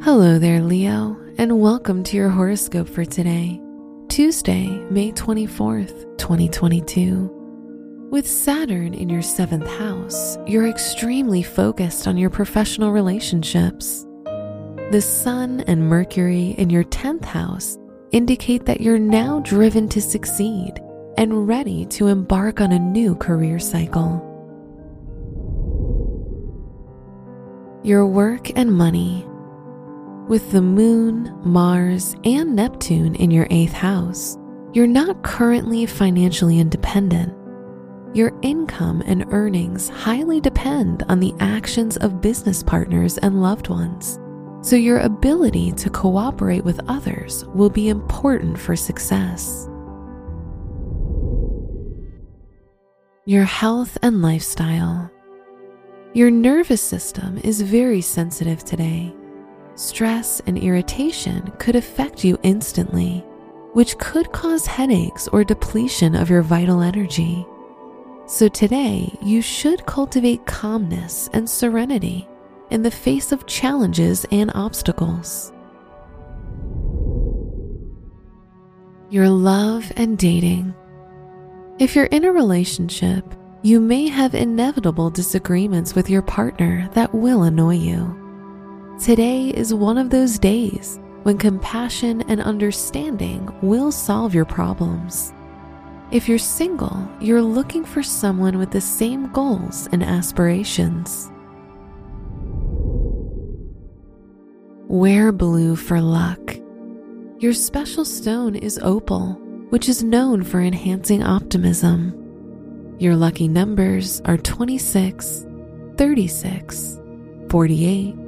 Hello there, Leo, and welcome to your horoscope for today, Tuesday, May 24th, 2022. With Saturn in your seventh house, you're extremely focused on your professional relationships. The Sun and Mercury in your 10th house indicate that you're now driven to succeed and ready to embark on a new career cycle. Your work and money with the moon, Mars, and Neptune in your eighth house, you're not currently financially independent. Your income and earnings highly depend on the actions of business partners and loved ones, so your ability to cooperate with others will be important for success. Your health and lifestyle. Your nervous system is very sensitive today stress and irritation could affect you instantly, which could cause headaches or depletion of your vital energy. So today, you should cultivate calmness and serenity in the face of challenges and obstacles. Your love and dating. If you're in a relationship, you may have inevitable disagreements with your partner that will annoy you. Today is one of those days when compassion and understanding will solve your problems. If you're single, you're looking for someone with the same goals and aspirations. Wear blue for luck. Your special stone is opal, which is known for enhancing optimism. Your lucky numbers are 26, 36, 48,